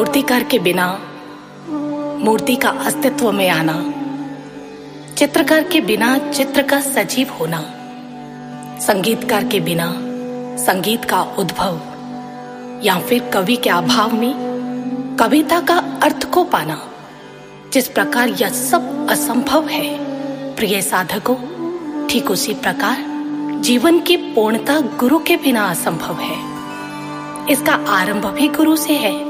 मूर्तिकार के बिना, मूर्ति का अस्तित्व में आना, चित्रकार के बिना चित्र का सजीव होना, संगीतकार के बिना संगीत का उद्भव, या फिर कवि के अभाव में कविता का अर्थ को पाना, जिस प्रकार यह सब असंभव है। प्रिय साधकों, ठीक उसी प्रकार जीवन की पूर्णता गुरु के बिना असंभव है। इसका आरंभ भी गुरु से है।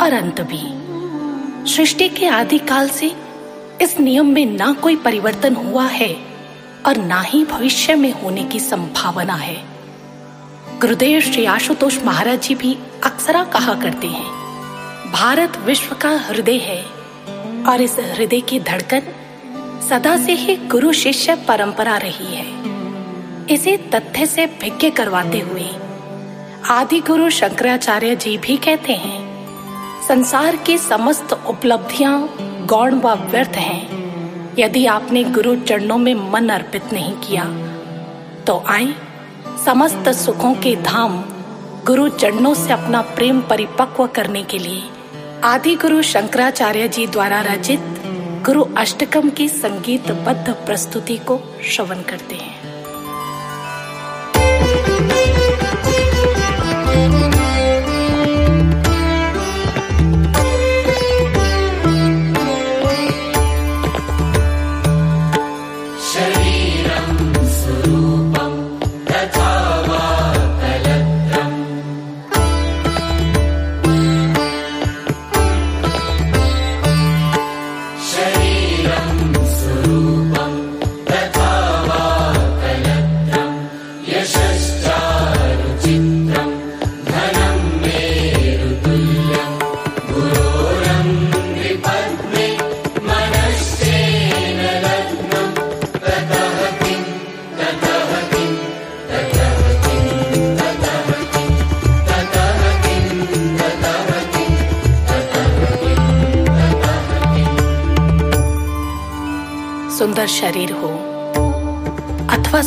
और अंत भी। सृष्टि के आदि काल से इस नियम में ना कोई परिवर्तन हुआ है और ना ही भविष्य में होने की संभावना है। गुरुदेव श्री आशुतोष महाराज जी भी अक्सरा कहा करते हैं, भारत विश्व का हृदय है और इस हृदय की धड़कन सदा से ही गुरु शिष्य परंपरा रही है। इसे तथ्य से भिज्ञ करवाते हुए आदि गुरु शंकराचार्य जी भी कहते हैं संसार के समस्त उपलब्धियाँ गौण व व्यर्थ हैं। यदि आपने गुरु चरणों में मन अर्पित नहीं किया तो आए समस्त सुखों के धाम गुरु चरणों से अपना प्रेम परिपक्व करने के लिए आदि गुरु शंकराचार्य जी द्वारा रचित गुरु अष्टकम की संगीतबद्ध प्रस्तुति को श्रवण करते हैं।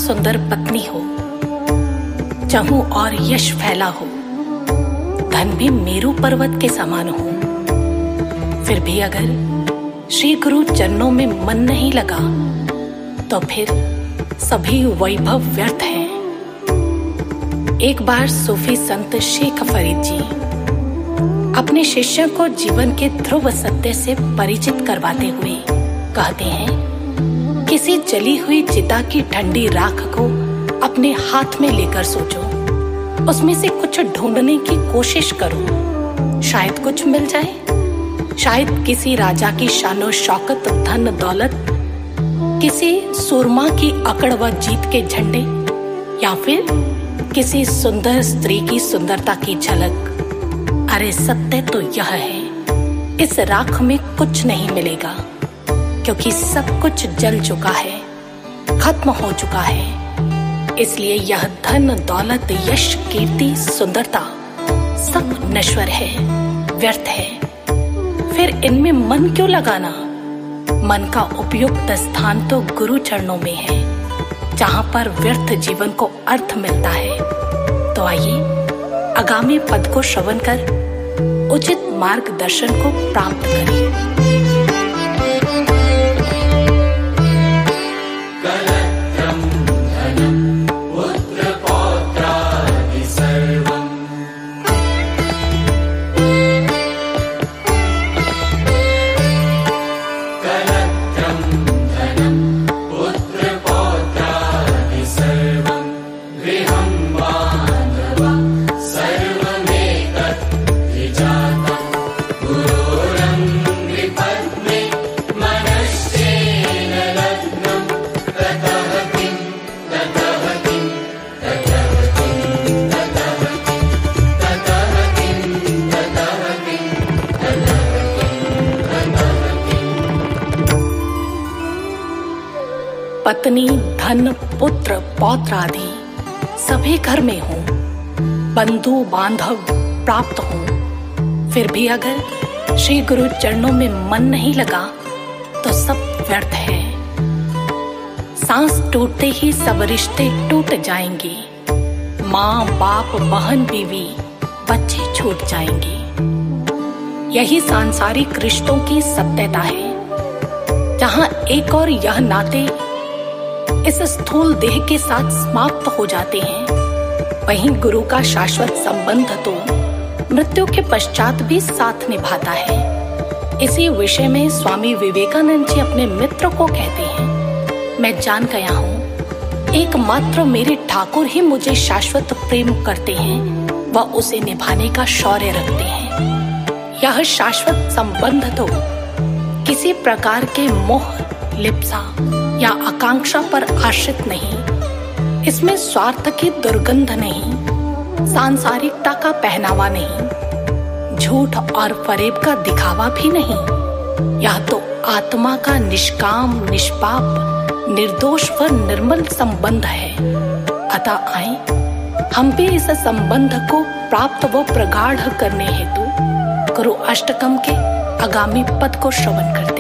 सुंदर पत्नी हो, चहु और यश फैला हो, धन भी मेरू पर्वत के समान हो। फिर भी अगर श्री गुरु चरणों में मन नहीं लगा तो फिर सभी वैभव व्यर्थ हैं। एक बार सूफी संत शेख फरीद जी अपने शिष्य को जीवन के ध्रुव सत्य से परिचित करवाते हुए कहते हैं किसी जली हुई चिता की ठंडी राख को अपने हाथ में लेकर सोचो। उसमें से कुछ ढूँढने की कोशिश करो। शायद कुछ मिल जाए। शायद किसी राजा की शानो शौकत, धन, दौलत, किसी सुरमा की अकड़ व जीत के झंडे, या फिर किसी सुंदर स्त्री की सुंदरता की झलक। अरे सत्य तो यह है, इस राख में कुछ नहीं मिलेगा। क्योंकि सब कुछ जल चुका है, खत्म हो चुका है। इसलिए यह धन, दौलत, यश, कीर्ति, सुंदरता सब नश्वर है, व्यर्थ है। फिर इनमें मन क्यों लगाना? मन का उपयुक्त स्थान तो गुरु चरणों में है, जहाँ पर व्यर्थ जीवन को अर्थ मिलता है। तो आइए, आगामी पद को श्रवण कर उचित मार्गदर्शन को प्राप्त करें। घर में हो। बंधु बांधव प्राप्त हो। फिर भी अगर श्री गुरु चरणों में मन नहीं लगा तो सब व्यर्थ है। सांस टूटते ही सब रिश्ते टूट जाएँगे। माँ, बाप, बहन, बीवी, बच्चे छूट जाएँगे। यही सांसारिक रिश्तों की सत्यता है। जहाँ एक और यह नाते इस स्थूल देह के साथ समाप्त हो जाते हैं। वहीं गुरु का शाश्वत संबंध तो मृत्यु के पश्चात भी साथ निभाता है। इसी विषय में स्वामी विवेकानंद जी अपने मित्र को कहते हैं, मैं जान गया हूँ, एकमात्र मेरे ठाकुर ही मुझे शाश्वत प्रेम करते हैं व उसे निभाने का शौर्य रखते हैं। यह शाश्वत संबंध तो किसी प्रकार के मोह, लिप्सा या आकांक्षा पर आश्रित नहीं इसमें स्वार्थ की दुर्गंध नहीं सांसारिकता का पहनावा नहीं, झूठ और फरेब का दिखावा भी नहीं। यह तो आत्मा का निष्काम, निष्पाप, निर्दोष व निर्मल संबंध है। अतः आए, हम भी इस संबंध को प्राप्त व प्रगाढ़ करने हेतु गुरु अष्टकम के आगामी पद को श्रवण करते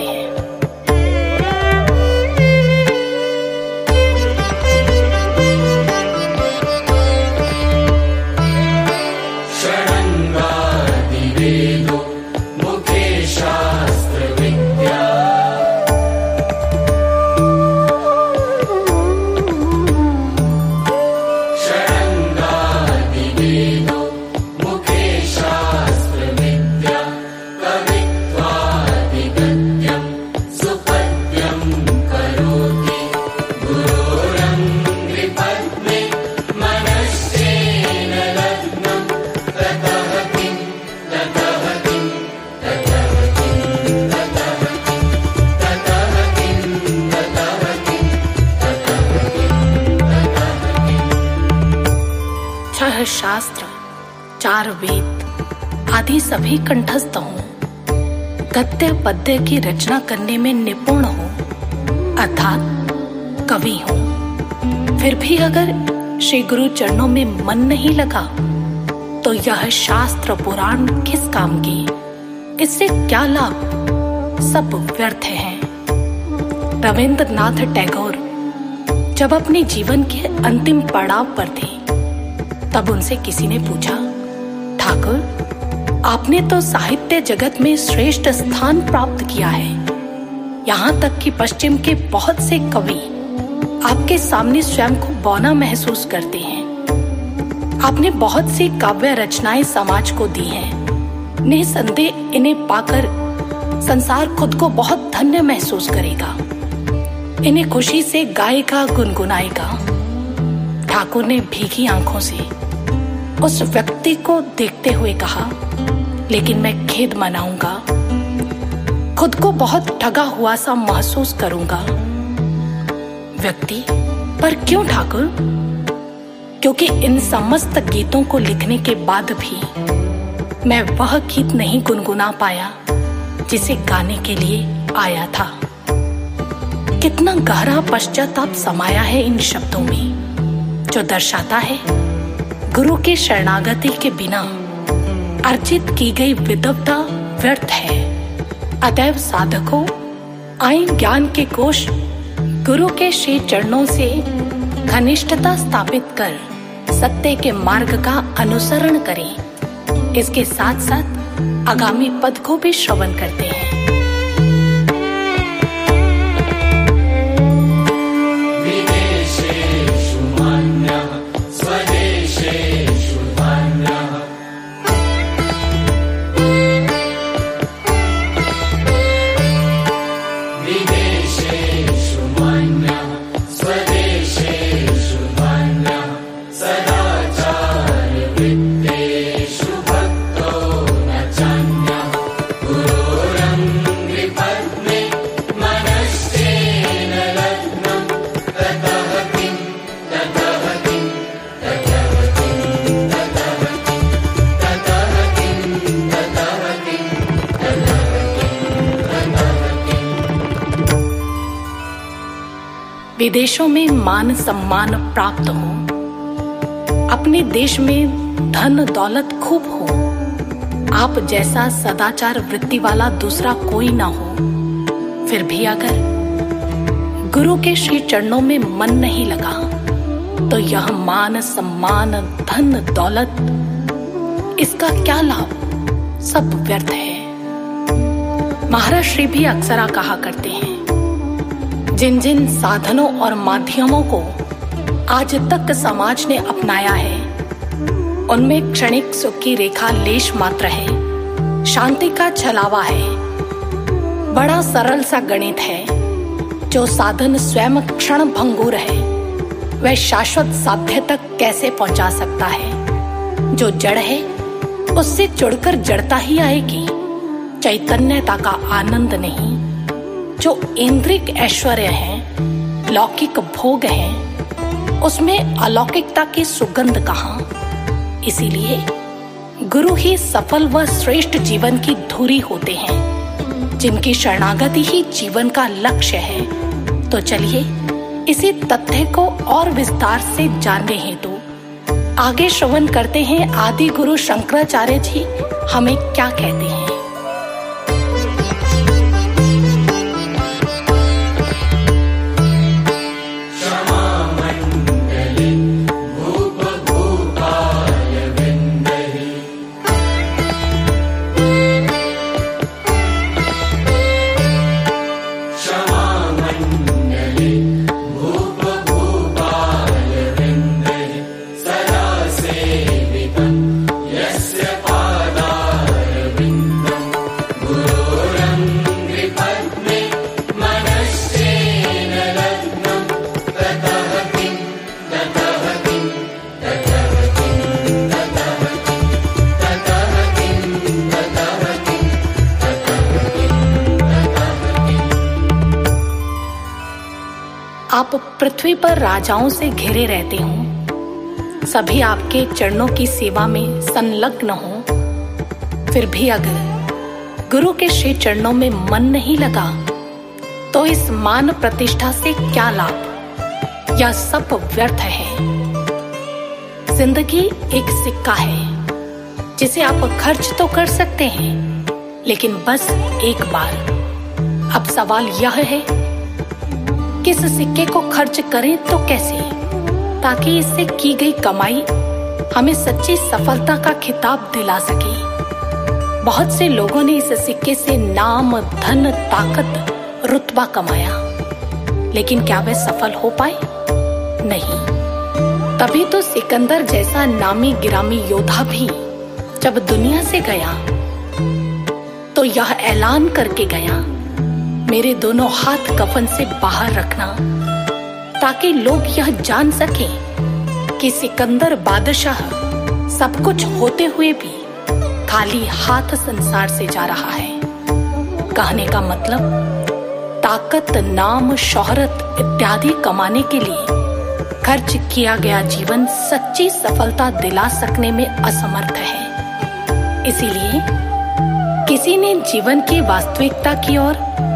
शास्त्र, चार वेद, आदि सभी कंठस्थ हूँ। गद्य पद्य की रचना करने में निपुण हो, अर्थात कवि हूँ। फिर भी अगर श्री गुरु चरणों में मन नहीं लगा तो यह शास्त्र पुराण किस काम की? इससे क्या लाभ? सब व्यर्थ है। रविंद्रनाथ टैगोर जब अपने जीवन के अंतिम पड़ाव पर थे तब उनसे किसी ने पूछा, ठाकुर, आपने तो साहित्य जगत में श्रेष्ठ स्थान प्राप्त किया है। यहाँ तक कि पश्चिम के बहुत से कवि आपके सामने स्वयं को बौना महसूस करते हैं। आपने बहुत सी काव्य रचनाएँ समाज को दी हैं। निसंदेह इन्हें पाकर संसार खुद को बहुत धन्य महसूस करेगा। इन्हें खुशी से गाएगा, गुनगुनाएगा। ठाकुर ने भीगी आँखों से उस व्यक्ति को देखते हुए कहा, लेकिन मैं खेद मनाऊँगा। खुद को बहुत ठगा हुआ सा महसूस करूँगा। व्यक्ति, पर क्यों ठाकुर? क्योंकि इन समस्त गीतों को लिखने के बाद भी मैं वह गीत नहीं गुनगुना पाया, जिसे गाने के लिए आया था। कितना गहरा पश्चाताप समाया है इन शब्दों में। जो दर्शाता है, गुरु के शरणागति के बिना अर्जित की गई विदवता व्यर्थ है। अतएव साधकों आए ज्ञान के कोष, गुरु के श्री चरणों से घनिष्ठता स्थापित कर सत्य के मार्ग का अनुसरण करें। इसके साथ साथ आगामी पद को भी श्रवण करते हैं। विदेशों में मान सम्मान प्राप्त हो, अपने देश में धन दौलत खूब हो, आप जैसा सदाचार वृत्ति वाला दूसरा कोई ना हो, फिर भी अगर गुरु के श्री चरणों में मन नहीं लगा तो यह मान सम्मान, धन दौलत, इसका क्या लाभ? सब व्यर्थ है। महाराज श्री भी अक्सरा कहा करते हैं जिन जिन साधनों और माध्यमों को आज तक समाज ने अपनाया है, उनमें क्षणिक सुख की रेखा लेश मात्र है, शांति का छलावा है। बड़ा सरल सा गणित है, जो साधन स्वयं क्षण भंगुर है, वह शाश्वत साध्य तक कैसे पहुँचा सकता है? जो जड़ है, उससे जुड़कर जड़ता ही आएगी, चैतन्यता का आनंद नहीं। जो इंद्रिक ऐश्वर्य है, लौकिक भोग है, उसमें अलौकिकता की सुगंध कहा? इसीलिए गुरु ही सफल व श्रेष्ठ जीवन की धुरी होते हैं। जिनकी शरणागति ही जीवन का लक्ष्य है। तो चलिए, इसी तथ्य को और विस्तार से जानने हेतु आगे श्रवण करते हैं आदि गुरु शंकराचार्य जी, हमें क्या कहते हैं? पृथ्वी पर राजाओं से घिरे रहते हो। सभी आपके चरणों की सेवा में संलग्न हो। फिर भी अगर गुरु के श्री चरणों में मन नहीं लगा तो इस मान प्रतिष्ठा से क्या लाभ? यह सब व्यर्थ है? ज़िंदगी एक सिक्का है, जिसे आप खर्च तो कर सकते हैं, लेकिन बस एक बार। अब सवाल यह है किस सिक्के को खर्च करें तो कैसे? ताकि इससे की गई कमाई हमें सच्ची सफलता का खिताब दिला सके। बहुत से लोगों ने इस सिक्के से नाम, धन, ताकत, रुतबा कमाया। लेकिन क्या वे सफल हो पाए? नहीं। तभी तो सिकंदर जैसा नामी गिरामी योद्धा भी जब दुनिया से गया तो यह ऐलान करके गया। मेरे दोनों हाथ कफन से बाहर रखना, ताकि लोग यह जान सके कि सिकंदर बादशाह सब कुछ होते हुए भी खाली हाथ संसार से जा रहा है। कहने का मतलब ताकत, नाम, शोहरत इत्यादि कमाने के लिए खर्च किया गया जीवन सच्ची सफलता दिला सकने में असमर्थ है। इसीलिए किसी ने जीवन की वास्तविकता की ओर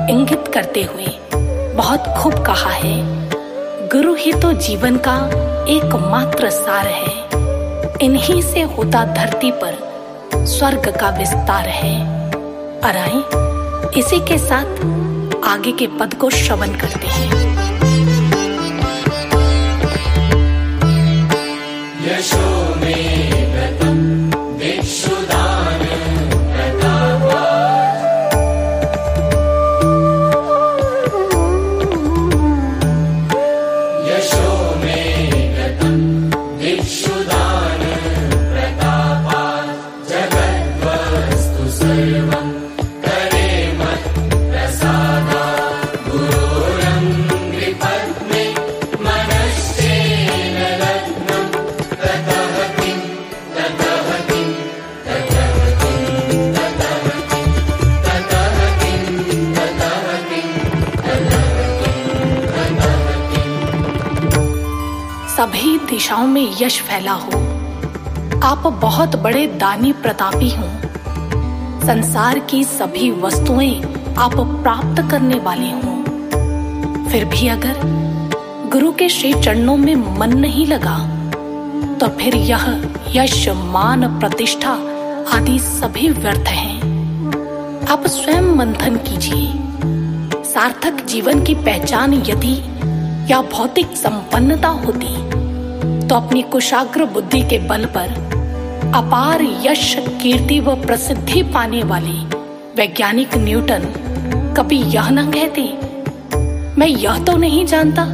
इंगित करते हुए बहुत खूब कहा है। गुरु ही तो जीवन का एकमात्र सार है। इन्हीं से होता धरती पर स्वर्ग का विस्तार है। अराए इसी के साथ आगे के पद को श्रवण करते हैं। यशो दिशाओं में यश फैला हो। आप बहुत बड़े दानी प्रतापी हो। संसार की सभी वस्तुएँ आप प्राप्त करने वाले हो। फिर भी अगर गुरु के श्री चरणों में मन नहीं लगा तो फिर यह यश मान प्रतिष्ठा आदि सभी व्यर्थ हैं। आप स्वयं मंथन कीजिए। सार्थक जीवन की पहचान यदि या भौतिक संपन्नता होती तो अपनी कुशाग्र बुद्धि के बल पर अपार यश, कीर्ति व प्रसिद्धि पाने वाली वैज्ञानिक न्यूटन कभी यह न कहते। मैं यह तो नहीं जानता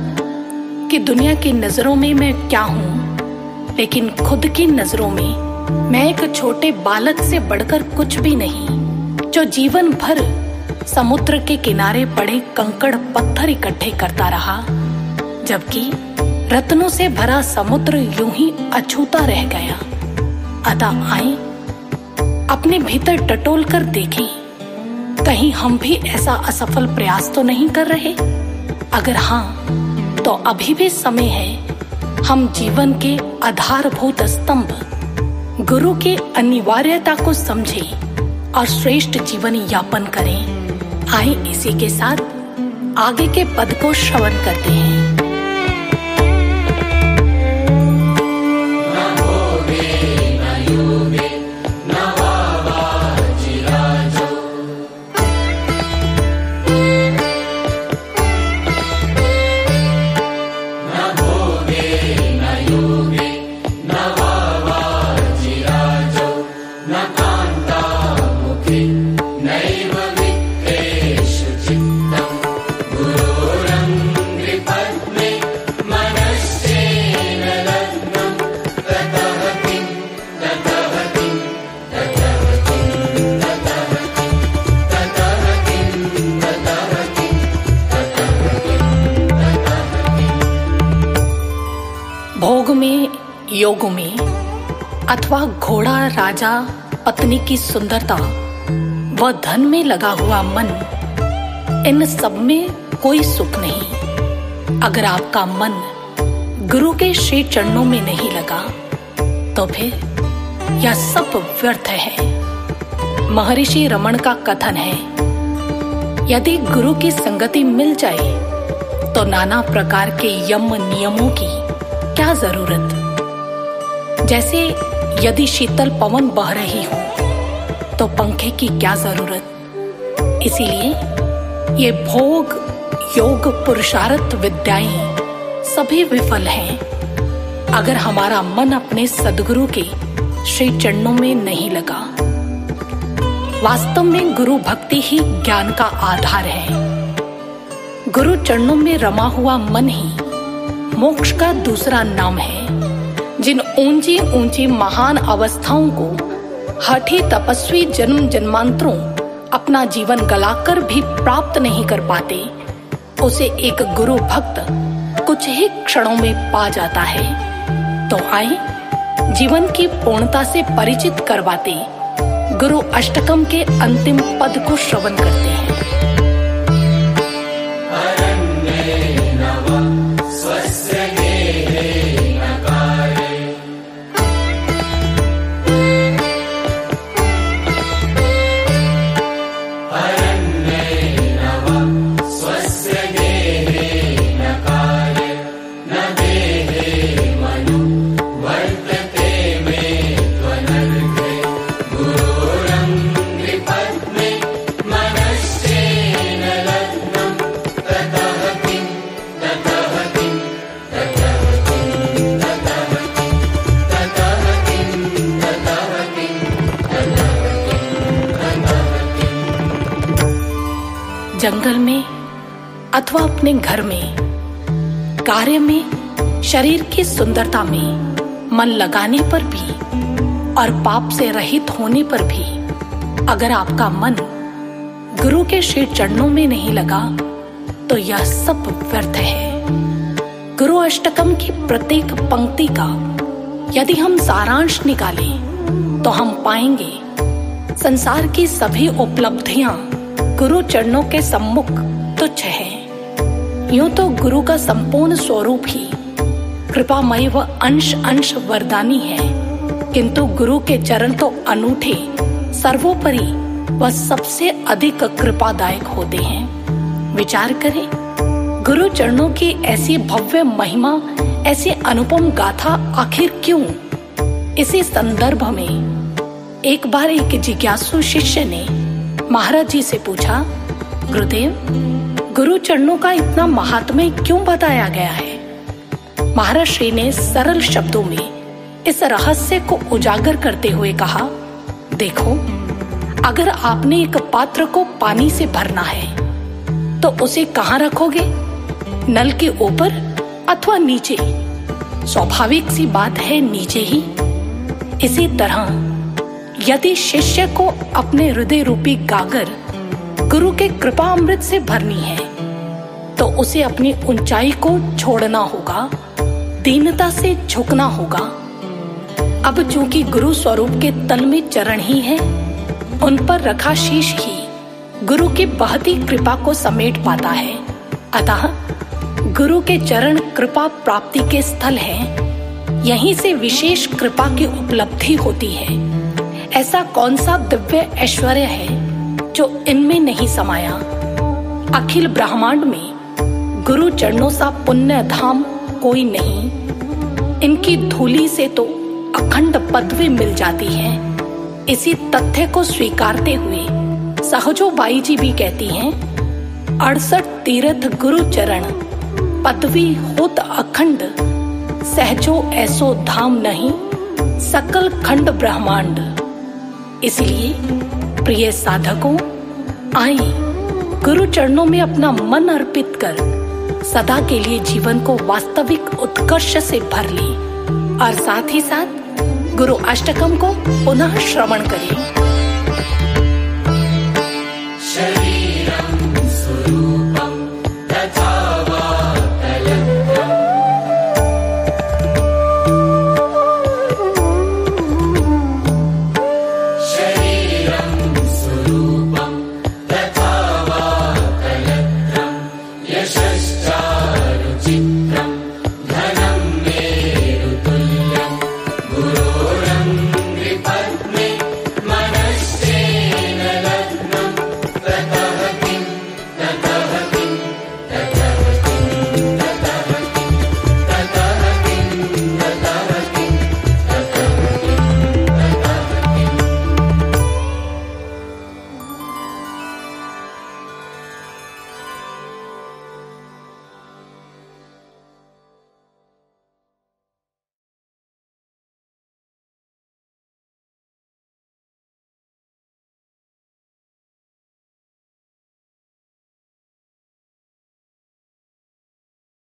कि दुनिया की नज़रों में मैं क्या हूँ, लेकिन खुद की नज़रों में मैं एक छोटे बालक से बढ़कर कुछ भी नहीं, जो जीवन भर समुद्र के किनारे पड़े कंकड़ पत्थर इकट्ठे करता रहा, जबकि रत्नों से भरा समुद्र यूँ ही अछूता रह गया। अदा आई, अपने भीतर टटोल कर देखें। कहीं हम भी ऐसा असफल प्रयास तो नहीं कर रहे? अगर हाँ तो अभी भी समय है। हम जीवन के आधारभूत स्तंभ, गुरु की अनिवार्यता को समझें और श्रेष्ठ जीवन यापन करें। आए इसी के साथ आगे के पद को श्रवण करते हैं। राजा पत्नी की सुंदरता व धन में लगा हुआ मन, इन सब में कोई सुख नहीं। अगर आपका मन गुरु के श्री चरणों में नहीं लगा तो फिर यह सब व्यर्थ है। महर्षि रमन का कथन है, यदि गुरु की संगति मिल जाए तो नाना प्रकार के यम नियमों की क्या ज़रूरत? जैसे यदि शीतल पवन बह रही हो तो पंखे की क्या ज़रूरत? इसीलिए ये भोग, योग, पुरुषार्थ, विद्याएँ सभी विफल हैं। अगर हमारा मन अपने सदगुरु के श्री चरणों में नहीं लगा, वास्तव में गुरु भक्ति ही ज्ञान का आधार है। गुरु चरणों में रमा हुआ मन ही मोक्ष का दूसरा नाम है। जिन ऊँची ऊँची महान अवस्थाओं को, हठी तपस्वी जन्म जन्मांतरों अपना जीवन गलाकर भी प्राप्त नहीं कर पाते, उसे एक गुरु भक्त कुछ ही क्षणों में पा जाता है। तो आए, जीवन की पूर्णता से परिचित करवाते, गुरु अष्टकम के अंतिम पद को श्रवण करते हैं। शरीर की सुंदरता में मन लगाने पर भी और पाप से रहित होने पर भी अगर आपका मन गुरु के श्री चरणों में नहीं लगा तो यह सब व्यर्थ है। गुरु अष्टकम की प्रत्येक पंक्ति का यदि हम सारांश निकालें तो हम पाएँगे संसार की सभी उपलब्धियाँ गुरु चरणों के सम्मुख तुच्छ है। यूँ तो गुरु का संपूर्ण स्वरूप ही कृपामय व अंश अंश वरदानी है। किंतु गुरु के चरण तो अनूठे, सर्वोपरि व सबसे अधिक कृपादायक होते हैं। विचार करें, गुरु चरणों की ऐसी भव्य महिमा, ऐसी अनुपम गाथा आखिर क्यों? इसी संदर्भ में एक बार एक जिज्ञासु शिष्य ने महाराज जी से पूछा, गुरुदेव, गुरु चरणों का इतना महात्म्य क्यों बताया गया है? महाराज श्री ने सरल शब्दों में इस रहस्य को उजागर करते हुए कहा, देखो, अगर आपने एक पात्र को पानी से भरना है तो उसे कहाँ रखोगे? नल के ऊपर अथवा नीचे? स्वाभाविक सी बात है, नीचे ही। इसी तरह, यदि शिष्य को अपने हृदय रूपी गागर गुरु के कृपा अमृत से भरनी है तो उसे अपनी ऊंचाई को छोड़ना होगा। दीनता से झुकना होगा। अब चूँकि गुरु स्वरूप के तल में चरण ही है, उन पर रखा शीश ही गुरु की बहती कृपा को समेट पाता है। अतः गुरु के चरण कृपा प्राप्ति के स्थल हैं। यहीं से विशेष कृपा की उपलब्धि होती है। ऐसा कौन सा दिव्य ऐश्वर्य है जो इनमें नहीं समाया? अखिल ब्रह्मांड में गुरु चरणों सा पुण्य धाम कोई नहीं। इनकी धूली से तो अखंड पदवी मिल जाती है। इसी तथ्य को स्वीकारते हुए सहजो बाई जी भी कहती हैं, अड़सठ तीर्थ गुरु चरण, पदवी होत अखंड, सहजो ऐसो धाम नहीं, सकल खंड ब्रह्मांड। इसलिए प्रिय साधकों आए गुरु चरणों में अपना मन अर्पित कर सदा के लिए जीवन को वास्तविक उत्कर्ष से भर ले। और साथ ही साथ गुरु अष्टकम को पुनः श्रवण करें।